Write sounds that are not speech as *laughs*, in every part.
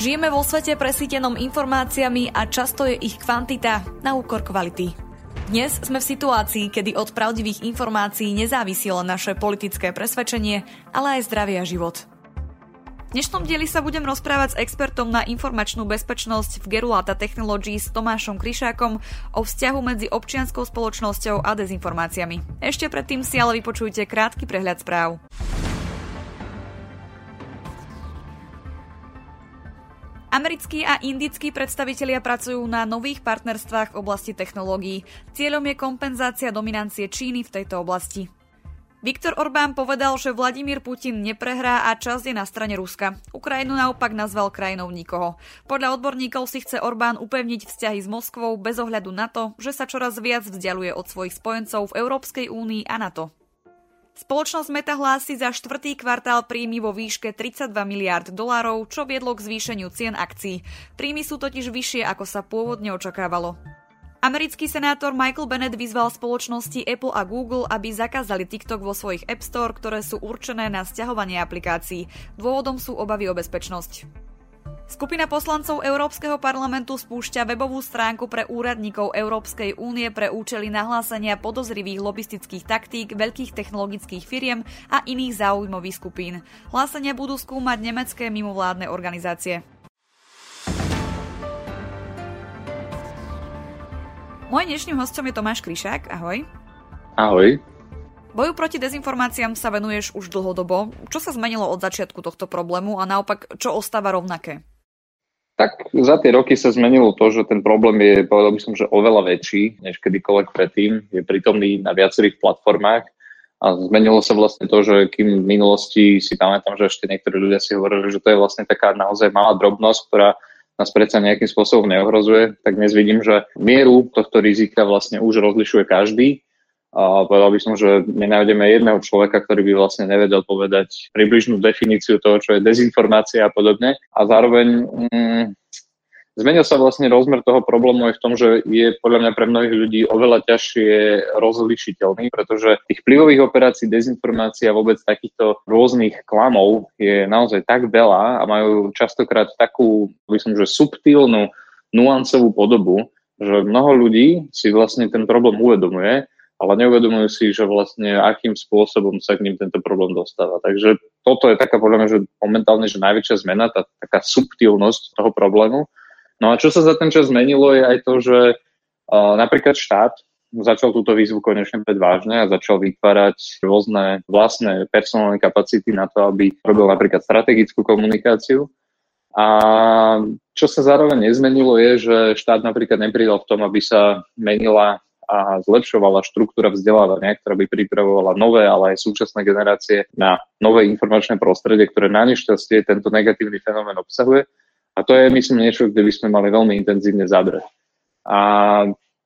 Žijeme vo svete presítenom informáciami a často je ich kvantita na úkor kvality. Dnes sme v situácii, kedy od pravdivých informácií nezávisí len naše politické presvedčenie, ale aj zdravie a život. V dnešnom dieli sa budem rozprávať s expertom na informačnú bezpečnosť v Gerulata Technologies Tomášom Kryšákom o vzťahu medzi občianskou spoločnosťou a dezinformáciami. Ešte predtým si ale vypočujte krátky prehľad správ. Americkí a indickí predstavitelia pracujú na nových partnerstvách v oblasti technológií. Cieľom je kompenzácia dominancie Číny v tejto oblasti. Viktor Orbán povedal, že Vladimír Putin neprehrá a čas je na strane Ruska. Ukrajinu naopak nazval krajinou nikoho. Podľa odborníkov si chce Orbán upevniť vzťahy s Moskvou bez ohľadu na to, že sa čoraz viac vzdialuje od svojich spojencov v Európskej únii a NATO. Spoločnosť Meta hlási za štvrtý kvartál príjmy vo výške 32 miliard dolárov, čo viedlo k zvýšeniu cien akcií. Príjmy sú totiž vyššie, ako sa pôvodne očakávalo. Americký senátor Michael Bennett vyzval spoločnosti Apple a Google, aby zakázali TikTok vo svojich App Store, ktoré sú určené na stiahovanie aplikácií. Dôvodom sú obavy o bezpečnosť. Skupina poslancov Európskeho parlamentu spúšťa webovú stránku pre úradníkov Európskej únie pre účely nahlásenia podozrivých lobistických taktík veľkých technologických firiem a iných záujmových skupín. Hlásenia budú skúmať nemecké mimovládne organizácie. Môj dnešným hostom je Tomáš Kryšák. Ahoj. Ahoj. Boju proti dezinformáciám sa venuješ už dlhodobo. Čo sa zmenilo od začiatku tohto problému a naopak, čo ostáva rovnaké? Tak za tie roky sa zmenilo to, že ten problém je, povedal by som, že oveľa väčší, než kedykoľvek predtým. Je prítomný na viacerých platformách a zmenilo sa vlastne to, že kým v minulosti si pamätám, že ešte niektorí ľudia si hovorili, že to je vlastne taká naozaj malá drobnosť, ktorá nás predsa nejakým spôsobom neohrozuje, tak dnes vidím, že mieru tohto rizika vlastne už rozlišuje každý a povedal by som, že nenájdeme jedného človeka, ktorý by vlastne nevedel povedať približnú definíciu toho, čo je dezinformácia a podobne. A zároveň mm, zmenil sa vlastne rozmer toho problému aj v tom, že je podľa mňa pre mnohých ľudí oveľa ťažšie rozlišiteľný, pretože tých vplyvových operácií, dezinformácií a vôbec takýchto rôznych klamov je naozaj tak veľa a majú častokrát takú, by som, že subtilnú, nuancovú podobu, že mnoho ľudí si vlastne ten problém uvedomuje ale neuvedomujú si, že vlastne akým spôsobom sa k ním tento problém dostáva. Takže toto je taká podľa mňa, že momentálne, že najväčšia zmena, tá taká subtilnosť toho problému. No a čo sa za ten čas zmenilo je aj to, že uh, napríklad štát začal túto výzvu konečne brať vážne a začal vytvárať rôzne vlastné personálne kapacity na to, aby robil napríklad strategickú komunikáciu. A čo sa zároveň nezmenilo je, že štát napríklad nepridal v tom, aby sa menila a zlepšovala štruktúra vzdelávania, ktorá by pripravovala nové, ale aj súčasné generácie na nové informačné prostredie, ktoré na nešťastie tento negatívny fenomén obsahuje. A to je, myslím, niečo, kde by sme mali veľmi intenzívne zabrať. A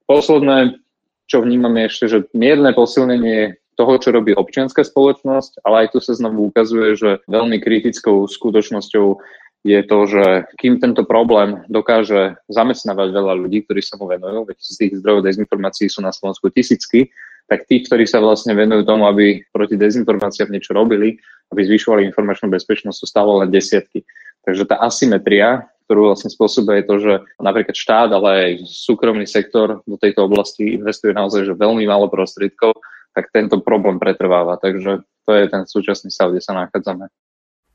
posledné, čo vnímam je ešte, že mierne posilnenie toho, čo robí občianská spoločnosť, ale aj tu sa znovu ukazuje, že veľmi kritickou skutočnosťou je to, že kým tento problém dokáže zamestnávať veľa ľudí, ktorí sa mu venujú, veď z tých zdrojov dezinformácií sú na Slovensku tisícky, tak tých, ktorí sa vlastne venujú tomu, aby proti dezinformáciám niečo robili, aby zvyšovali informačnú bezpečnosť, sú stále len desiatky. Takže tá asymetria, ktorú vlastne spôsobuje to, že napríklad štát, ale aj súkromný sektor do tejto oblasti investuje naozaj že veľmi málo prostriedkov, tak tento problém pretrváva. Takže to je ten súčasný stav, kde sa nachádzame.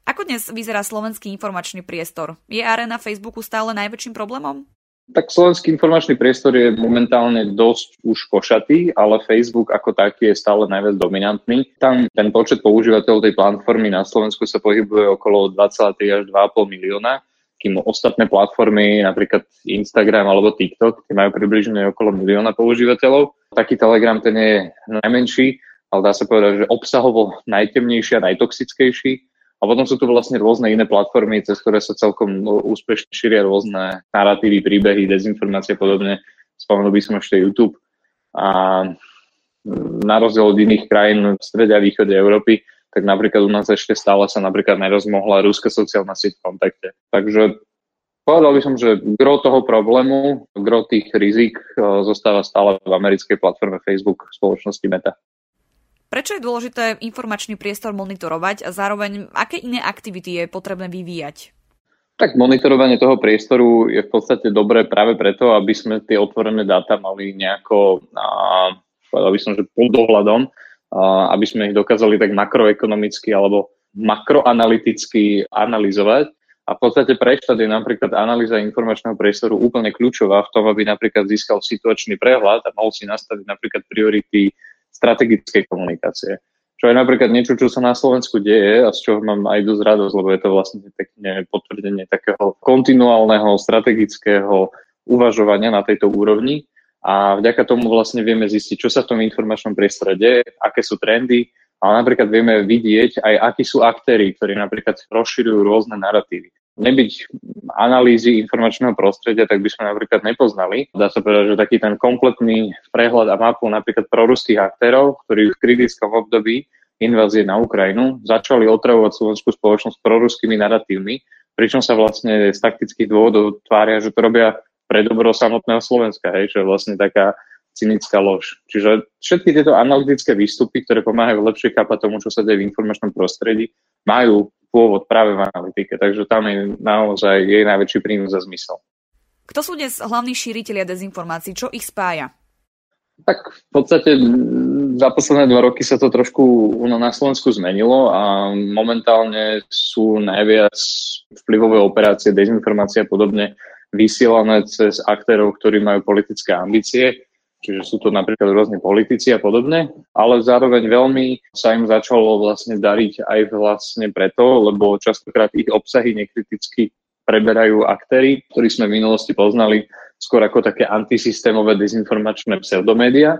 Ako dnes vyzerá slovenský informačný priestor? Je arena Facebooku stále najväčším problémom? Tak slovenský informačný priestor je momentálne dosť už košatý, ale Facebook ako taký je stále najviac dominantný. Tam ten počet používateľov tej platformy na Slovensku sa pohybuje okolo 2,3 až 2,5 milióna, kým ostatné platformy, napríklad Instagram alebo TikTok, tie majú približne okolo milióna používateľov. Taký Telegram ten je najmenší, ale dá sa povedať, že obsahovo najtemnejší a najtoxickejší A potom sú tu vlastne rôzne iné platformy, cez ktoré sa celkom úspešne šíria rôzne narratívy, príbehy, dezinformácie a podobne. Spomenul by som ešte YouTube. A na rozdiel od iných krajín v strede a východe Európy, tak napríklad u nás ešte stále sa napríklad nerozmohla ruská sociálna sieť v kontakte. Takže povedal by som, že gro toho problému, gro tých rizik e, zostáva stále v americkej platforme Facebook spoločnosti Meta. Prečo je dôležité informačný priestor monitorovať a zároveň aké iné aktivity je potrebné vyvíjať? Tak monitorovanie toho priestoru je v podstate dobré práve preto, aby sme tie otvorené dáta mali nejako, a, povedal by som, že pod dohľadom, a, aby sme ich dokázali tak makroekonomicky alebo makroanalyticky analyzovať. A v podstate pre štát je napríklad analýza informačného priestoru úplne kľúčová v tom, aby napríklad získal situačný prehľad a mohol si nastaviť napríklad priority strategickej komunikácie. Čo je napríklad niečo, čo sa na Slovensku deje a z čoho mám aj dosť radosť, lebo je to vlastne pekne potvrdenie takého kontinuálneho strategického uvažovania na tejto úrovni a vďaka tomu vlastne vieme zistiť, čo sa v tom informačnom priestore deje, aké sú trendy, ale napríklad vieme vidieť aj, akí sú aktéry, ktorí napríklad rozširujú rôzne narratívy nebyť analýzy informačného prostredia, tak by sme napríklad nepoznali. Dá sa povedať, že taký ten kompletný prehľad a mapu napríklad proruských aktérov, ktorí v kritickom období invázie na Ukrajinu začali otravovať slovenskú spoločnosť proruskými narratívmi, pričom sa vlastne z taktických dôvodov tvária, že to robia pre dobro samotného Slovenska, hej, čo je vlastne taká cynická lož. Čiže všetky tieto analytické výstupy, ktoré pomáhajú lepšie chápať tomu, čo sa deje v informačnom prostredí, majú pôvod práve v analytike, takže tam je naozaj jej najväčší prínos a zmysel. Kto sú dnes hlavní šíriteľia dezinformácií? Čo ich spája? Tak v podstate za posledné dva roky sa to trošku na Slovensku zmenilo a momentálne sú najviac vplyvové operácie, dezinformácie a podobne vysielané cez aktérov, ktorí majú politické ambície čiže sú to napríklad rôzne politici a podobne, ale zároveň veľmi sa im začalo vlastne dariť aj vlastne preto, lebo častokrát ich obsahy nekriticky preberajú aktéry, ktorí sme v minulosti poznali skôr ako také antisystémové dezinformačné pseudomédia.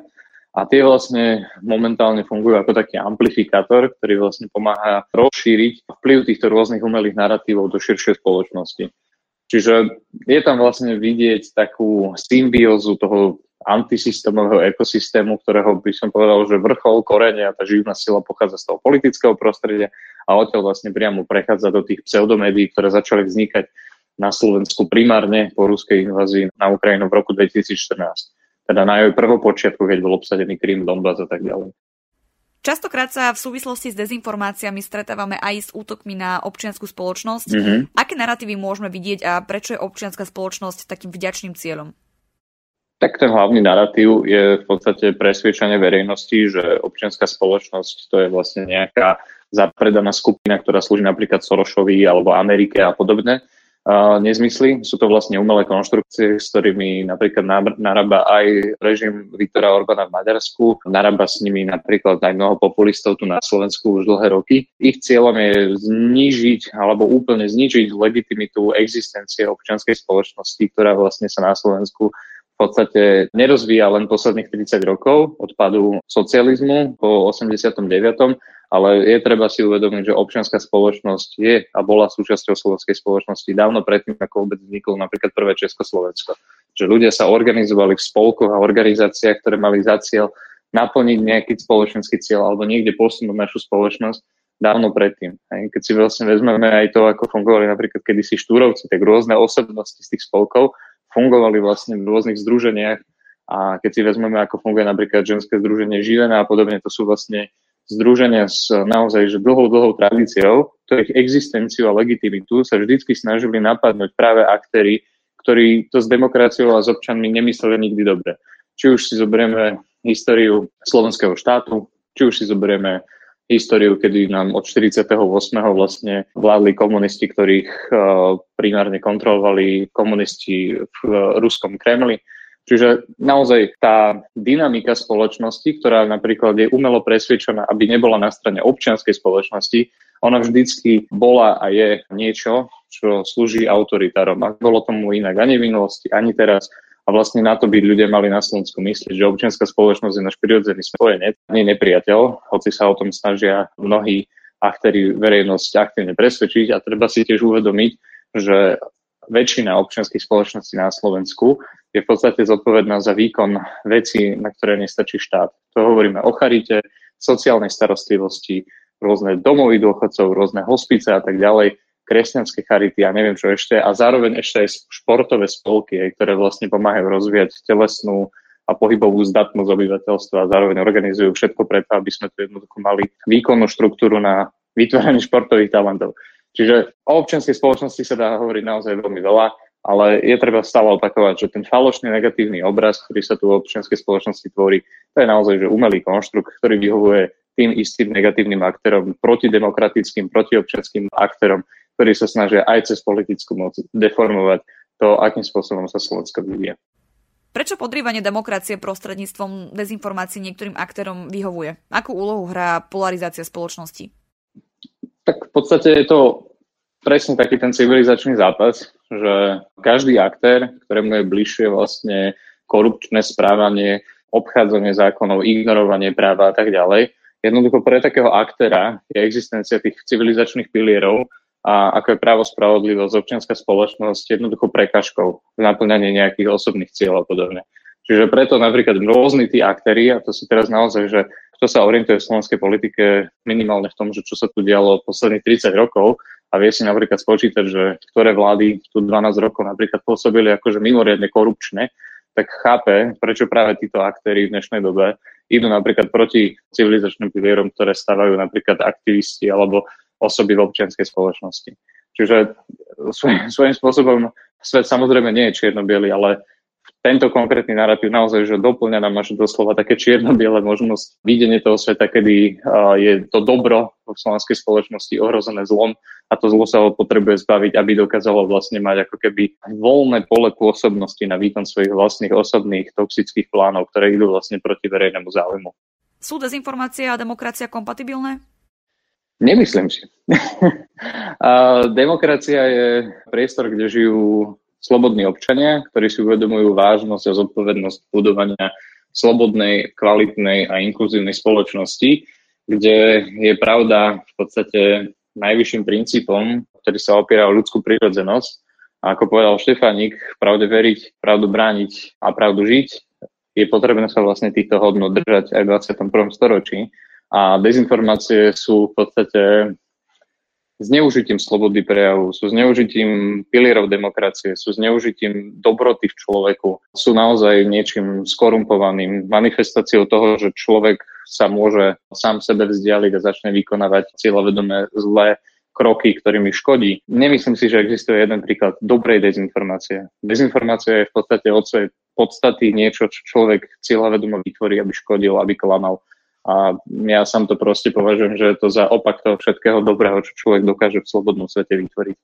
A tie vlastne momentálne fungujú ako taký amplifikátor, ktorý vlastne pomáha rozšíriť vplyv týchto rôznych umelých narratívov do širšej spoločnosti. Čiže je tam vlastne vidieť takú symbiózu toho antisystémového ekosystému, ktorého by som povedal, že vrchol, korene a tá živná sila pochádza z toho politického prostredia a odtiaľ vlastne priamo prechádza do tých pseudomédií, ktoré začali vznikať na Slovensku primárne po ruskej invázii na Ukrajinu v roku 2014. Teda na jej prvopočiatku, keď bol obsadený Krym, Donbass a tak ďalej. Častokrát sa v súvislosti s dezinformáciami stretávame aj s útokmi na občianskú spoločnosť. Mm-hmm. Aké narratívy môžeme vidieť a prečo je občianská spoločnosť takým vďačným cieľom? Tak ten hlavný narratív je v podstate presviečanie verejnosti, že občianská spoločnosť to je vlastne nejaká zapredaná skupina, ktorá slúži napríklad Sorošovi alebo Amerike a podobne. Nezmysly. Sú to vlastne umelé konštrukcie, s ktorými napríklad narába aj režim Viktora Orbána v Maďarsku, narába s nimi napríklad aj mnoho populistov tu na Slovensku už dlhé roky. Ich cieľom je znížiť alebo úplne znižiť legitimitu existencie občianskej spoločnosti, ktorá vlastne sa na Slovensku podstate nerozvíja len posledných 30 rokov od padu socializmu po 89. Ale je treba si uvedomiť, že občianská spoločnosť je a bola súčasťou slovenskej spoločnosti dávno predtým, ako vôbec vzniklo napríklad prvé Československo. Že ľudia sa organizovali v spolkoch a organizáciách, ktoré mali za cieľ naplniť nejaký spoločenský cieľ alebo niekde posunúť našu spoločnosť dávno predtým. Keď si vlastne vezmeme aj to, ako fungovali napríklad kedysi štúrovci, tak rôzne osobnosti z tých spolkov fungovali vlastne v rôznych združeniach a keď si vezmeme, ako funguje napríklad ženské združenie Živena a podobne, to sú vlastne združenia s naozaj že dlhou, dlhou tradíciou, ktorých existenciu a legitimitu sa vždycky snažili napadnúť práve aktéry, ktorí to s demokraciou a s občanmi nemysleli nikdy dobre. Či už si zoberieme históriu slovenského štátu, či už si zoberieme históriu, kedy nám od 48. vlastne vládli komunisti, ktorých uh, primárne kontrolovali komunisti v uh, ruskom Kremli. Čiže naozaj tá dynamika spoločnosti, ktorá napríklad je umelo presvedčená, aby nebola na strane občianskej spoločnosti, ona vždycky bola a je niečo, čo slúži autoritárom. A bolo tomu inak ani v minulosti, ani teraz. A vlastne na to by ľudia mali na Slovensku myslieť, že občianská spoločnosť je náš prirodzený spojenec, nie nepriateľ, hoci sa o tom snažia mnohí aktéry verejnosť aktívne presvedčiť a treba si tiež uvedomiť, že väčšina občianských spoločností na Slovensku je v podstate zodpovedná za výkon veci, na ktoré nestačí štát. To hovoríme o charite, sociálnej starostlivosti, rôzne domovy dôchodcov, rôzne hospice a tak ďalej, kresťanské charity a neviem čo ešte. A zároveň ešte aj športové spolky, ktoré vlastne pomáhajú rozvíjať telesnú a pohybovú zdatnosť obyvateľstva a zároveň organizujú všetko preto, aby sme tu jednoducho mali výkonnú štruktúru na vytváranie športových talentov. Čiže o občianskej spoločnosti sa dá hovoriť naozaj veľmi veľa, ale je treba stále opakovať, že ten falošný negatívny obraz, ktorý sa tu v občianskej spoločnosti tvorí, to je naozaj že umelý konštrukt, ktorý vyhovuje tým istým negatívnym aktérom, protidemokratickým, protiobčianským aktérom, ktorí sa snažia aj cez politickú moc deformovať to, akým spôsobom sa Slovensko vyvíja. Prečo podrývanie demokracie prostredníctvom dezinformácií niektorým aktérom vyhovuje? Akú úlohu hrá polarizácia spoločnosti? Tak v podstate je to presne taký ten civilizačný zápas, že každý aktér, ktorému je bližšie vlastne korupčné správanie, obchádzanie zákonov, ignorovanie práva a tak ďalej, jednoducho pre takého aktéra je existencia tých civilizačných pilierov a ako je právo, spravodlivosť, občianská spoločnosť jednoducho prekažkou v naplňaní nejakých osobných cieľov a podobne. Čiže preto napríklad rôzni tí aktéry, a to si teraz naozaj, že kto sa orientuje v slovenskej politike minimálne v tom, že čo sa tu dialo posledných 30 rokov a vie si napríklad spočítať, že ktoré vlády tu 12 rokov napríklad pôsobili akože mimoriadne korupčné, tak chápe, prečo práve títo aktéry v dnešnej dobe idú napríklad proti civilizačným pilierom, ktoré stavajú napríklad aktivisti alebo osoby v občianskej spoločnosti. Čiže svojím, svojím spôsobom svet samozrejme nie je čierno ale tento konkrétny narratív naozaj, že doplňa nám až doslova také čierno-biele možnosť videnie toho sveta, kedy je to dobro v slovenskej spoločnosti ohrozené zlom a to zlo sa ho potrebuje zbaviť, aby dokázalo vlastne mať ako keby voľné pole pôsobnosti na výkon svojich vlastných osobných toxických plánov, ktoré idú vlastne proti verejnému záujmu. Sú dezinformácia a demokracia kompatibilné? Nemyslím si. *laughs* demokracia je priestor, kde žijú slobodní občania, ktorí si uvedomujú vážnosť a zodpovednosť budovania slobodnej, kvalitnej a inkluzívnej spoločnosti, kde je pravda v podstate najvyšším princípom, ktorý sa opiera o ľudskú prírodzenosť. A ako povedal Štefanik, pravde veriť, pravdu brániť a pravdu žiť, je potrebné sa vlastne týchto hodnot držať aj v 21. storočí a dezinformácie sú v podstate zneužitím slobody prejavu, sú zneužitím pilierov demokracie, sú zneužitím dobroty v človeku, sú naozaj niečím skorumpovaným, manifestáciou toho, že človek sa môže sám sebe vzdialiť a začne vykonávať cieľovedomé zlé kroky, ktorými škodí. Nemyslím si, že existuje jeden príklad dobrej dezinformácie. Dezinformácia je v podstate od svojej podstaty niečo, čo človek cieľavedomo vytvorí, aby škodil, aby klamal a ja sám to proste považujem, že je to za opak toho všetkého dobrého, čo človek dokáže v slobodnom svete vytvoriť.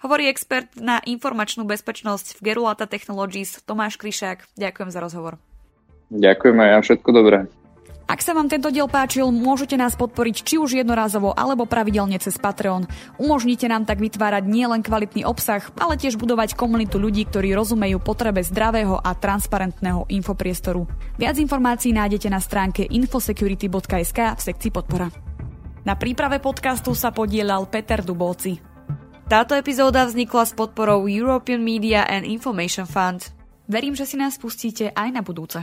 Hovorí expert na informačnú bezpečnosť v Gerulata Technologies Tomáš Kryšák. Ďakujem za rozhovor. Ďakujem aj ja, všetko dobré. Ak sa vám tento diel páčil, môžete nás podporiť či už jednorázovo alebo pravidelne cez Patreon. Umožnite nám tak vytvárať nielen kvalitný obsah, ale tiež budovať komunitu ľudí, ktorí rozumejú potrebe zdravého a transparentného infopriestoru. Viac informácií nájdete na stránke infosecurity.sk v sekcii podpora. Na príprave podcastu sa podielal Peter Dubovci. Táto epizóda vznikla s podporou European Media and Information Fund. Verím, že si nás pustíte aj na budúce.